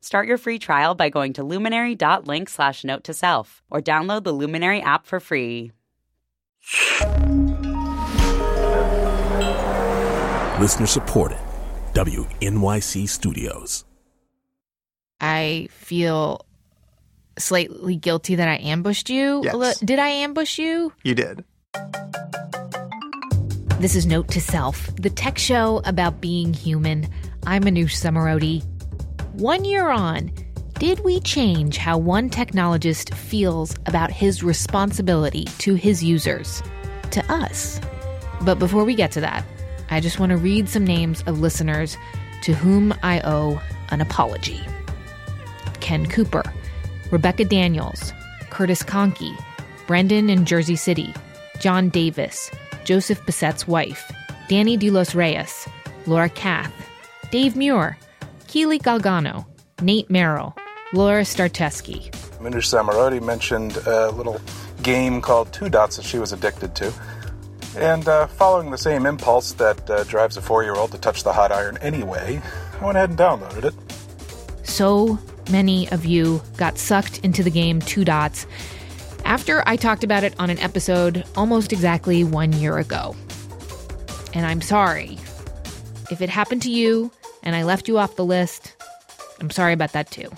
Start your free trial by going to luminary.link slash note to self or download the Luminary app for free. Listener supported. WNYC Studios. I feel slightly guilty that I ambushed you. Yes. Did I ambush you? You did. This is Note to Self, the tech show about being human. I'm Manoush Zomorodi. One year on, did we change how one technologist feels about his responsibility to his users, to us? But before we get to that, I just want to read some names of listeners to whom I owe an apology Ken Cooper, Rebecca Daniels, Curtis Conkey, Brendan in Jersey City, John Davis, Joseph Bassett's wife, Danny De Los Reyes, Laura Kath, Dave Muir, Keely Galgano, Nate Merrill, Laura Starteski. Manoush Zomorodi mentioned a little game called Two Dots that she was addicted to. And uh, following the same impulse that uh, drives a four year old to touch the hot iron anyway, I went ahead and downloaded it. So many of you got sucked into the game Two Dots after I talked about it on an episode almost exactly one year ago. And I'm sorry. If it happened to you and I left you off the list, I'm sorry about that too.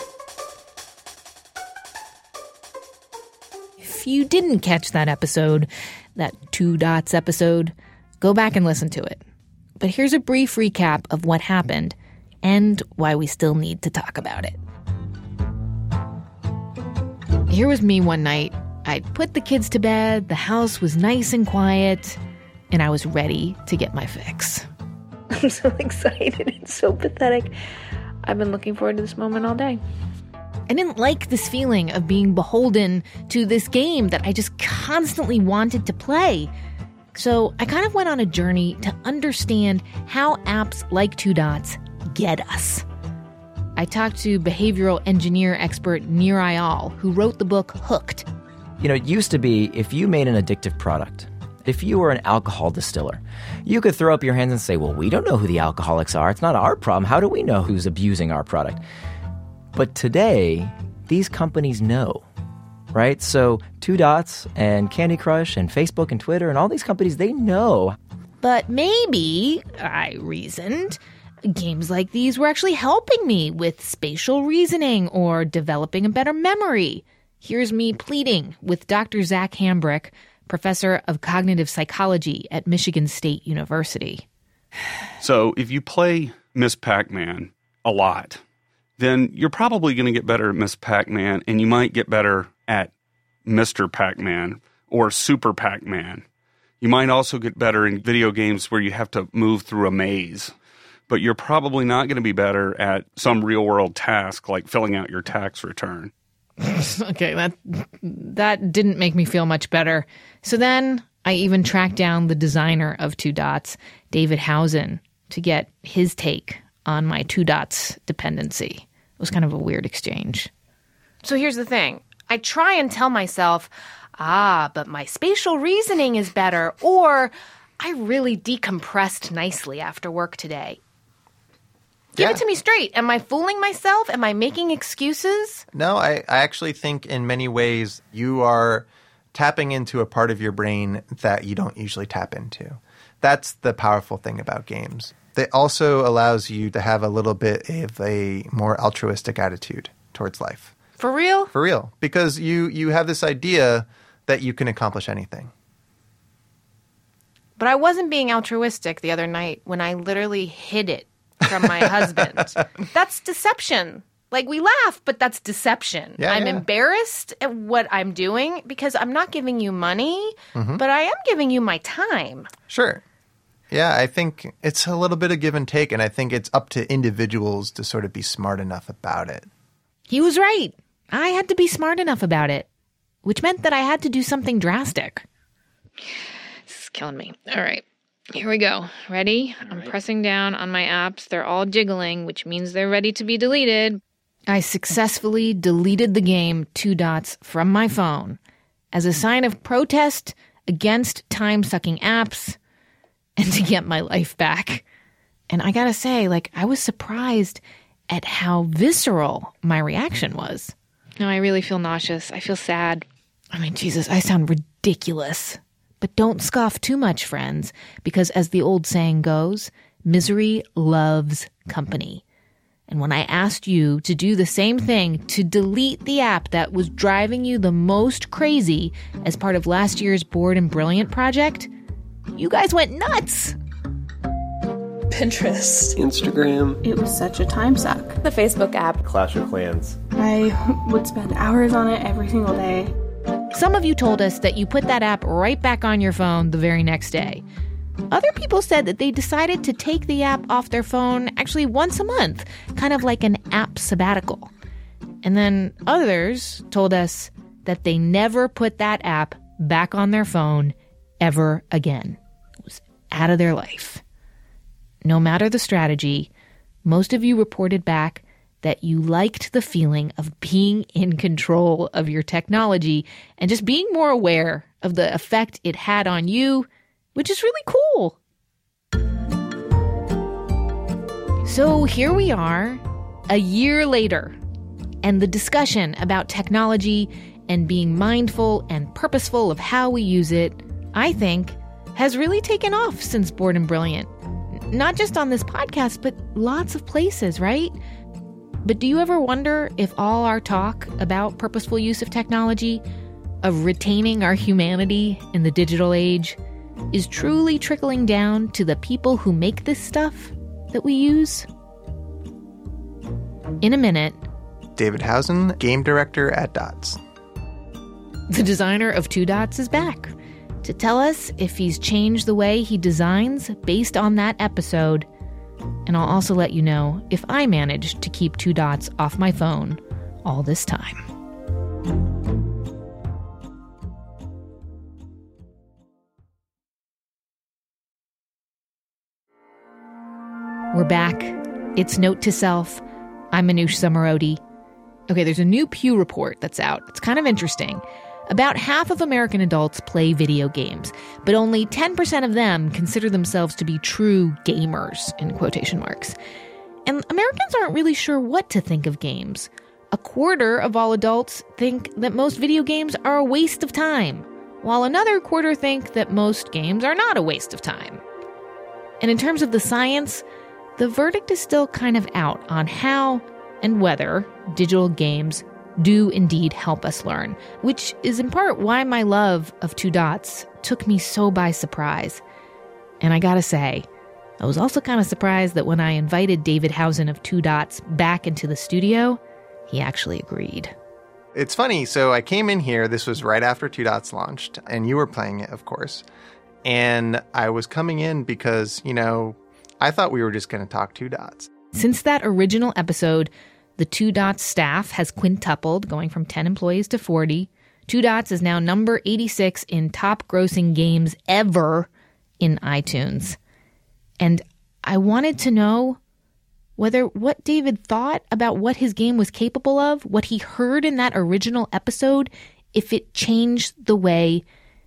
If you didn't catch that episode, that Two Dots episode, go back and listen to it. But here's a brief recap of what happened and why we still need to talk about it. Here was me one night. I'd put the kids to bed, the house was nice and quiet, and I was ready to get my fix. I'm so excited. It's so pathetic. I've been looking forward to this moment all day. I didn't like this feeling of being beholden to this game that I just constantly wanted to play. So I kind of went on a journey to understand how apps like Two Dots get us. I talked to behavioral engineer expert Nir Eyal, who wrote the book Hooked. You know, it used to be if you made an addictive product, if you were an alcohol distiller, you could throw up your hands and say, well, we don't know who the alcoholics are. It's not our problem. How do we know who's abusing our product? But today, these companies know, right? So, Two Dots and Candy Crush and Facebook and Twitter and all these companies, they know. But maybe, I reasoned, games like these were actually helping me with spatial reasoning or developing a better memory. Here's me pleading with Dr. Zach Hambrick, professor of cognitive psychology at Michigan State University. So if you play Miss Pac Man a lot, then you're probably going to get better at Miss Pac Man and you might get better at Mr. Pac Man or Super Pac Man. You might also get better in video games where you have to move through a maze, but you're probably not going to be better at some real world task like filling out your tax return. okay, that that didn't make me feel much better. So then I even tracked down the designer of Two Dots, David Hohusen, to get his take on my Two Dots dependency. It was kind of a weird exchange. So here's the thing I try and tell myself, ah, but my spatial reasoning is better, or I really decompressed nicely after work today. Give Yeah. it to me straight. Am I fooling myself? Am I making excuses? No, I, I actually think in many ways you are tapping into a part of your brain that you don't usually tap into. That's the powerful thing about games. It also allows you to have a little bit of a more altruistic attitude towards life. For real? For real. Because you you have this idea that you can accomplish anything. But I wasn't being altruistic the other night when I literally hid it from my husband. That's deception. Like we laugh, but that's deception. Yeah, I'm yeah. embarrassed at what I'm doing because I'm not giving you money, Mm-hmm. but I am giving you my time. Sure. Yeah, I think it's a little bit of give and take, and I think it's up to individuals to sort of be smart enough about it. He was right. I had to be smart enough about it, which meant that I had to do something drastic. This is killing me. All right. Here we go. Ready? I'm pressing down on my apps. They're all jiggling, which means they're ready to be deleted. I successfully deleted the game Two Dots from my phone as a sign of protest against time sucking apps and to get my life back. And I gotta say, like, I was surprised at how visceral my reaction was. No, I really feel nauseous. I feel sad. I mean, Jesus, I sound ridiculous. But don't scoff too much, friends, because as the old saying goes, misery loves company. And when I asked you to do the same thing, to delete the app that was driving you the most crazy as part of last year's Bored and Brilliant project, you guys went nuts. Pinterest. Instagram. It was such a time suck. The Facebook app. Clash of Clans. I would spend hours on it every single day. Some of you told us that you put that app right back on your phone the very next day. Other people said that they decided to take the app off their phone actually once a month, kind of like an app sabbatical. And then others told us that they never put that app back on their phone ever again. It was out of their life. No matter the strategy, most of you reported back that you liked the feeling of being in control of your technology and just being more aware of the effect it had on you, which is really cool. So here we are, a year later, and the discussion about technology and being mindful and purposeful of how we use it, I think, has really taken off since Bored and Brilliant. Not just on this podcast, but lots of places, right? But do you ever wonder if all our talk about purposeful use of technology, of retaining our humanity in the digital age, is truly trickling down to the people who make this stuff that we use? In a minute, David Hohusen, game director at Dots. the designer of Two Dots is back to tell us if he's changed the way he designs based on that episode. And I'll also let you know if I managed to keep Two Dots off my phone all this time. We're back. It's Note to Self. I'm Manoush Zomorodi. Okay, there's a new Pew report that's out. It's kind of interesting. About half of American adults play video games, but only 10% of them consider themselves to be true gamers, in quotation marks. And Americans aren't really sure what to think of games. A quarter of all adults think that most video games are a waste of time, while another quarter think that most games are not a waste of time. And in terms of the science, the verdict is still kind of out on how and whether digital games do indeed help us learn, which is in part why my love of Two Dots took me so by surprise. And I gotta say, I was also kind of surprised that when I invited David Hohusen of Two Dots back into the studio, he actually agreed. It's funny. So I came in here. This was right after Two Dots launched, and you were playing it, of course. And I was coming in because, you know, I thought we were just going to talk Two Dots. Since that original episode, the Two Dots staff has quintupled, going from 10 employees to 40. Two Dots is now number 86 in top grossing games ever in iTunes. And I wanted to know whether what David thought about what his game was capable of, what he heard in that original episode, if it changed the way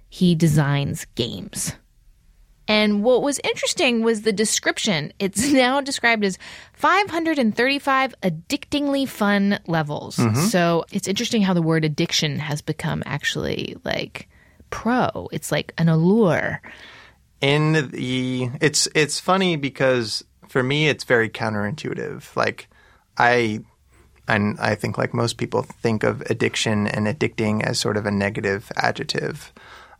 he designs games. And what was interesting was the description. It's now described as 535 addictingly fun levels. Mm-hmm. So it's interesting how the word addiction has become actually like pro. It's like an allure. in the it's it's funny because for me it's very counterintuitive like i and i think like most people think of addiction and addicting as sort of a negative adjective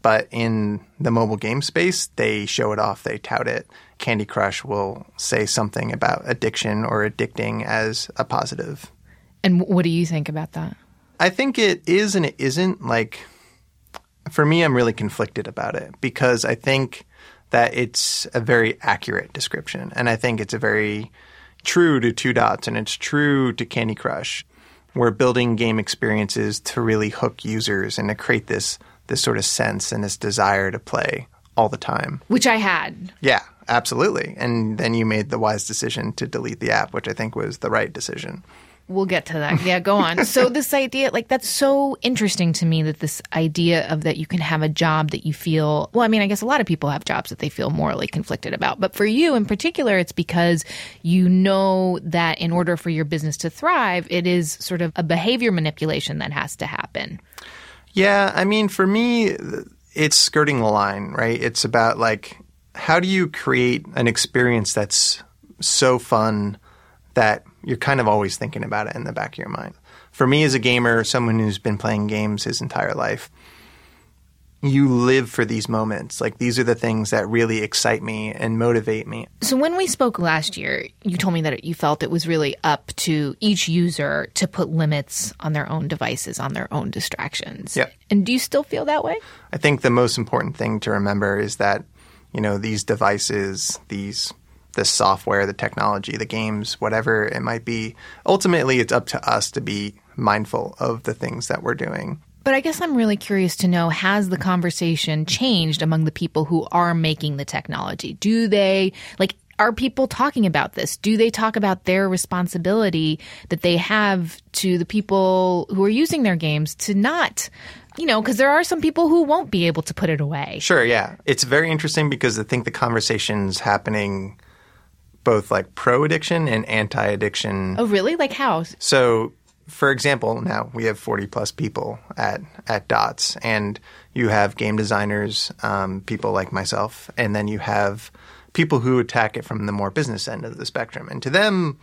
but in the mobile game space they show it off they tout it candy crush will say something about addiction or addicting as a positive. And what do you think about that? I think it is and it isn't. Like, for me, I'm really conflicted about it because I think that it's a very accurate description. And I think it's a very true to Two Dots and it's true to Candy Crush. we're building game experiences to really hook users and to create this this sort of sense and this desire to play all the time. Which I had. Yeah, absolutely. And then you made the wise decision to delete the app, which I think was the right decision. We'll get to that. Yeah, go on. so this idea, like that's so interesting to me that this idea of that you can have a job that you feel, well, I mean, I guess a lot of people have jobs that they feel morally conflicted about. But for you in particular, it's because you know that in order for your business to thrive, it is sort of a behavior manipulation that has to happen. Yeah, I mean, for me, it's skirting the line, right? It's about like, how do you create an experience that's so fun that you're kind of always thinking about it in the back of your mind. For me as a gamer, someone who's been playing games his entire life, you live for these moments. Like these are the things that really excite me and motivate me. So when we spoke last year, you told me that you felt it was really up to each user to put limits on their own devices, on their own distractions. Yep. And do you still feel that way? I think the most important thing to remember is that, you know, these devices, these the software, the technology, the games, whatever it might be. Ultimately, it's up to us to be mindful of the things that we're doing. But I guess I'm really curious to know has the conversation changed among the people who are making the technology? Do they, like, are people talking about this? Do they talk about their responsibility that they have to the people who are using their games to not you know, because there are some people who won't be able to put it away. Sure, yeah. It's very interesting because I think the conversation's happening both like pro addiction and anti addiction. Oh, really? Like how? So, for example, now we have 40 plus people at, at DOTS, and you have game designers, um, people like myself, and then you have people who attack it from the more business end of the spectrum. And to them,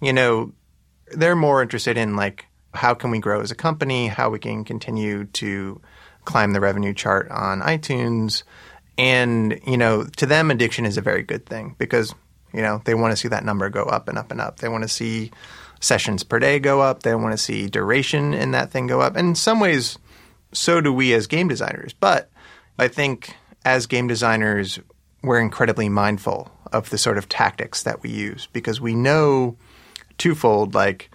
you know, they're more interested in like, how can we grow as a company? How we can continue to climb the revenue chart on iTunes. And, you know, to them, addiction is a very good thing because you know, they want to see that number go up and up and up. They want to see sessions per day go up. They want to see duration in that thing go up. And in some ways, so do we as game designers. But I think as game designers, we're incredibly mindful of the sort of tactics that we use because we know twofold like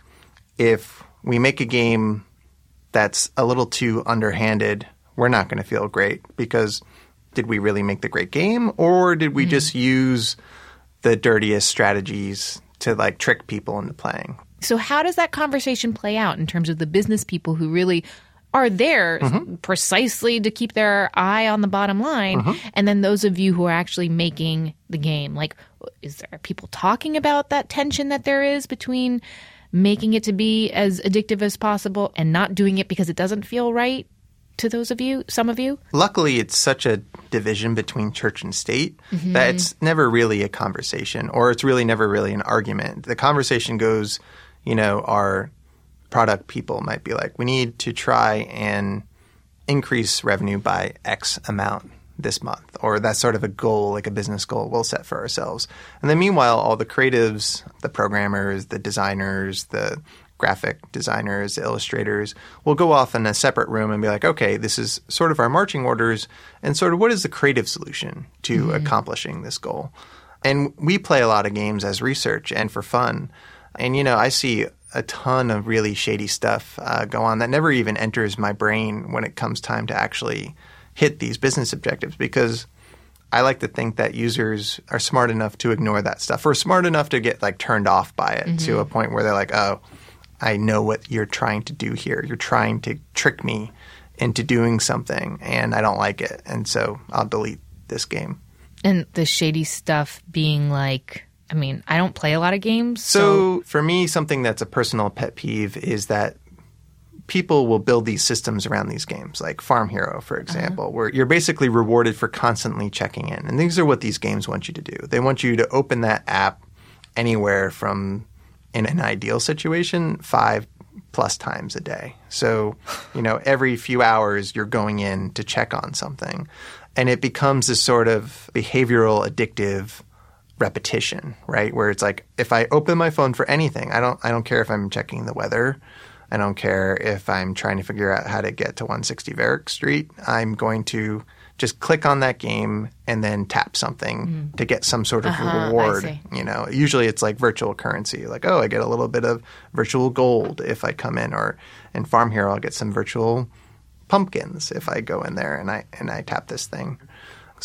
if we make a game that's a little too underhanded, we're not going to feel great because did we really make the great game or did we mm-hmm. just use the dirtiest strategies to like trick people into playing. So how does that conversation play out in terms of the business people who really are there mm-hmm. precisely to keep their eye on the bottom line mm-hmm. and then those of you who are actually making the game like is there people talking about that tension that there is between making it to be as addictive as possible and not doing it because it doesn't feel right to those of you, some of you? Luckily, it's such a division between church and state mm-hmm. that it's never really a conversation, or it's really never really an argument. The conversation goes, you know, our product people might be like, we need to try and increase revenue by X amount this month, or that's sort of a goal, like a business goal we'll set for ourselves. And then meanwhile, all the creatives, the programmers, the designers, the graphic designers, illustrators will go off in a separate room and be like, okay, this is sort of our marching orders and sort of what is the creative solution to mm-hmm. accomplishing this goal. And we play a lot of games as research and for fun. And, you know, I see a ton of really shady stuff uh, go on that never even enters my brain when it comes time to actually hit these business objectives because I like to think that users are smart enough to ignore that stuff or smart enough to get like turned off by it mm-hmm. to a point where they're like, oh, I know what you're trying to do here. You're trying to trick me into doing something, and I don't like it. And so I'll delete this game. And the shady stuff being like, I mean, I don't play a lot of games. So, so for me, something that's a personal pet peeve is that people will build these systems around these games, like Farm Hero, for uh-huh. example, uh-huh. where you're basically rewarded for constantly checking in. And these are what these games want you to do. They want you to open that app anywhere from in an ideal situation, five plus times a day. So, you know, every few hours you're going in to check on something. And it becomes this sort of behavioral addictive repetition, right? Where it's like if I open my phone for anything, I don't I don't care if I'm checking the weather. I don't care if I'm trying to figure out how to get to 160 Varick Street. I'm going to just click on that game and then tap something to get some sort of Mm. Uh-huh, reward. You know, usually it's like virtual currency, like oh, I get a little bit of virtual gold if I come in, or in Farm Hero, I'll get some virtual pumpkins if I go in there and I and I tap this thing.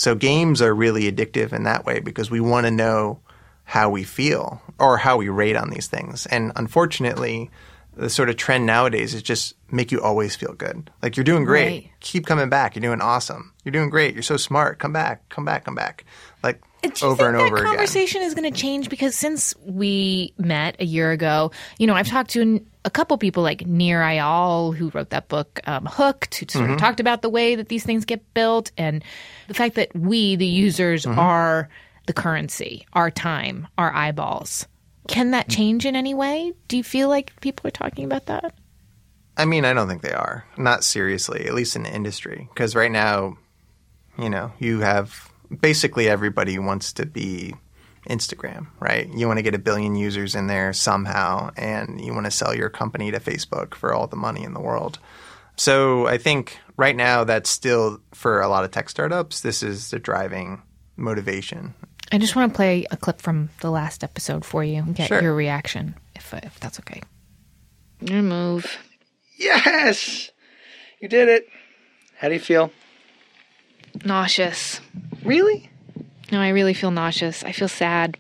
So games are really addictive in that way because we want to know how we feel or how we rate on these things. And unfortunately, the sort of trend nowadays is just make you always feel good. Like you're doing great. Right. Keep coming back. You're doing awesome. You're doing great. You're so smart. Come back. Come back. Come back. Like over and over again. conversation is going to change because since we met a year ago, you know, I've talked to an, a couple people like Nir Eyal, who wrote that book um, Hooked, who sort of mm-hmm. talked about the way that these things get built and the fact that we, the users, mm-hmm. are the currency, our time, our eyeballs. Can that mm. change in any way? Do you feel like people are talking about that? I mean, I don't think they are. Not seriously, at least in the industry. Because right now, you know, you have basically everybody wants to be Instagram, right? You want to get a billion users in there somehow, and you want to sell your company to Facebook for all the money in the world. So I think right now, that's still, for a lot of tech startups, this is the driving motivation. I just want to play a clip from the last episode for you and get Sure. your reaction, if, if that's okay. Your move. Yes! You did it. How do you feel? Nauseous. Really? No, I really feel nauseous. I feel sad.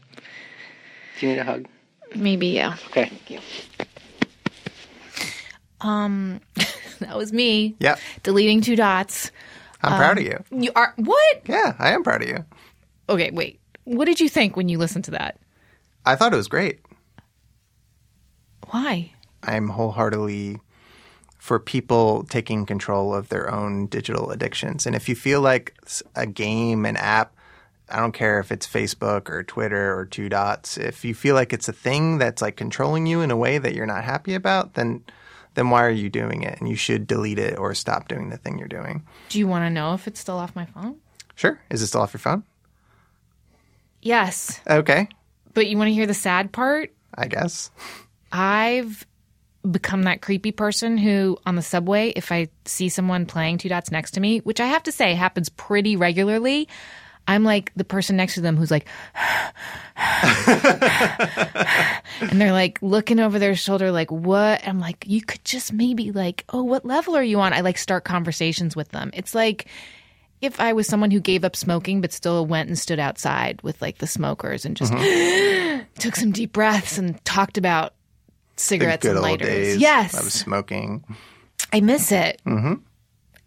Do you need a hug? Maybe, yeah. Okay. Thank you. Um, that was me Yep. deleting two dots. I'm proud of you. You are what? Yeah, I am proud of you. Okay, wait. What did you think when you listened to that? I thought it was great. Why? I'm wholeheartedly for people taking control of their own digital addictions. And if you feel like a game, an app, I don't care if it's Facebook or Twitter or Two Dots, if you feel like it's a thing that's like controlling you in a way that you're not happy about, then then why are you doing it? And you should delete it or stop doing the thing you're doing. Do you want to know if it's still off my phone? Sure. Is it still off your phone? Yes. Okay. But you want to hear the sad part? I guess. I've become that creepy person who on the subway if I see someone playing two dots next to me, which I have to say happens pretty regularly, I'm like the person next to them who's like and they're like looking over their shoulder like what? I'm like you could just maybe like, "Oh, what level are you on?" I like start conversations with them. It's like if I was someone who gave up smoking but still went and stood outside with like the smokers and just took some deep breaths and talked about cigarettes and lighters. Yes, of smoking. I miss it. Mm-hmm.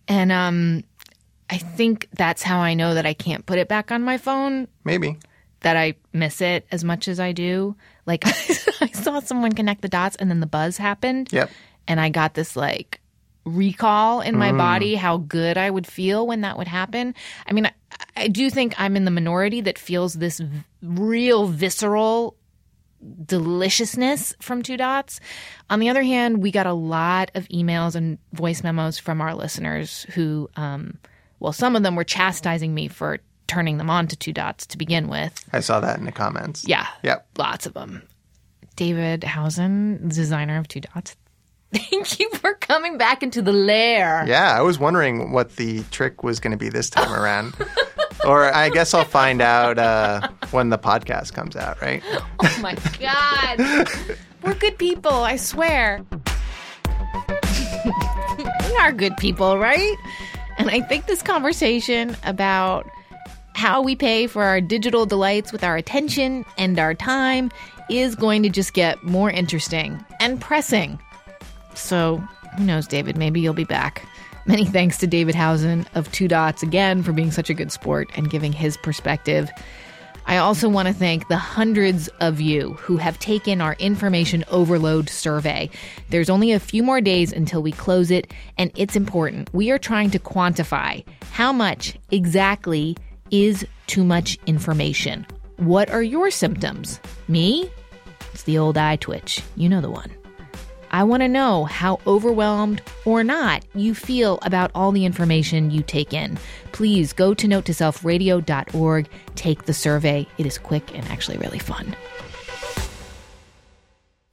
And um, I think that's how I know that I can't put it back on my phone. Maybe. That I miss it as much as I do. Like I saw someone connect the dots, and then the buzz happened. Yep. And I got this like recall in my body how good I would feel when that would happen. I mean, I, I do think I'm in the minority that feels this v- real visceral deliciousness from Two Dots. On the other hand, we got a lot of emails and voice memos from our listeners who, um, well, some of them were chastising me for turning them on to Two Dots to begin with. I saw that in the comments. Yeah. Yep. Lots of them. David Hohusen, designer of Two Dots. Thank you for coming back into the lair. Yeah, I was wondering what the trick was going to be this time around. or I guess I'll find out uh, when the podcast comes out, right? Oh my God. We're good people, I swear. we are good people, right? And I think this conversation about how we pay for our digital delights with our attention and our time is going to just get more interesting and pressing. So, who knows, David? Maybe you'll be back. Many thanks to David Hohusen of Two Dots again for being such a good sport and giving his perspective. I also want to thank the hundreds of you who have taken our information overload survey. There's only a few more days until we close it, and it's important. We are trying to quantify how much exactly is too much information. What are your symptoms? Me? It's the old eye twitch. You know the one. I want to know how overwhelmed or not you feel about all the information you take in. Please go to note to selfradio.org, take the survey. It is quick and actually really fun.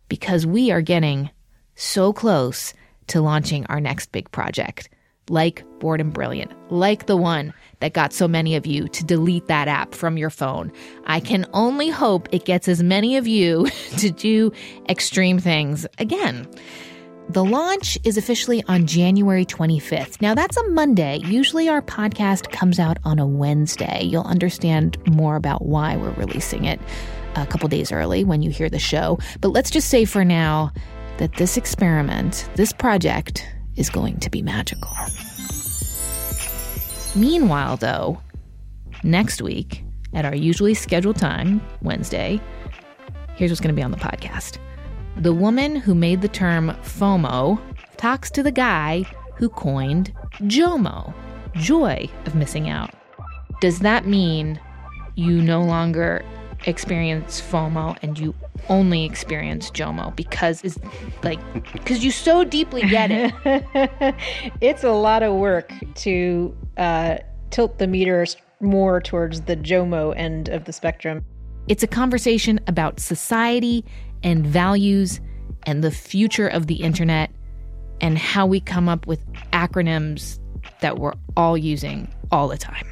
Because we are getting so close to launching our next big project. Like Bored and Brilliant, like the one that got so many of you to delete that app from your phone. I can only hope it gets as many of you to do extreme things again. The launch is officially on January 25th. Now, that's a Monday. Usually, our podcast comes out on a Wednesday. You'll understand more about why we're releasing it a couple days early when you hear the show. But let's just say for now that this experiment, this project, is going to be magical. Meanwhile, though, next week at our usually scheduled time, Wednesday, here's what's going to be on the podcast. The woman who made the term FOMO talks to the guy who coined JOMO, joy of missing out. Does that mean you no longer experience FOMO and you only experience JOMO because is like because you so deeply get it. it's a lot of work to uh, tilt the meters more towards the JOMO end of the spectrum. It's a conversation about society and values and the future of the internet and how we come up with acronyms that we're all using all the time.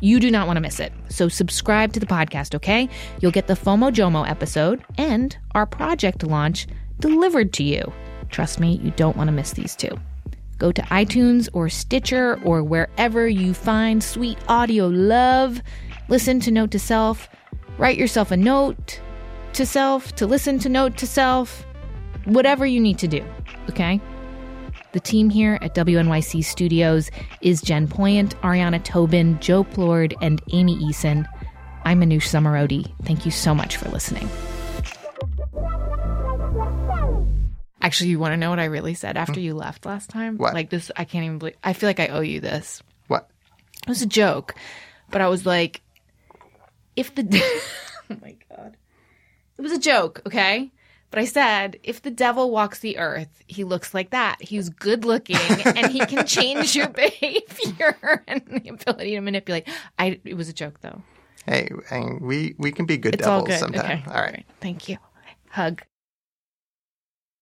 You do not want to miss it. So subscribe to the podcast, okay? You'll get the FOMO JOMO episode and our project launch delivered to you. Trust me, you don't want to miss these two. Go to iTunes or Stitcher or wherever you find sweet audio love. Listen to Note to Self. Write yourself a note to self, to listen to Note to Self. Whatever you need to do, okay? The team here at WNYC Studios is Jen Poyant, Ariana Tobin, Joe Plourde, and Amy Eason. I'm Manoush Zomorodi. Thank you so much for listening. Actually, you want to know what I really said after hmm. you left last time? What? Like this, I can't even believe. I feel like I owe you this. What? It was a joke, but I was like, if the. oh my god. It was a joke, okay? But I said, if the devil walks the earth, he looks like that. He's good looking and he can change your behavior and the ability to manipulate. I it was a joke though. Hey, and we we can be good It's all devils good. sometime. Okay. All right. Thank you. Hug.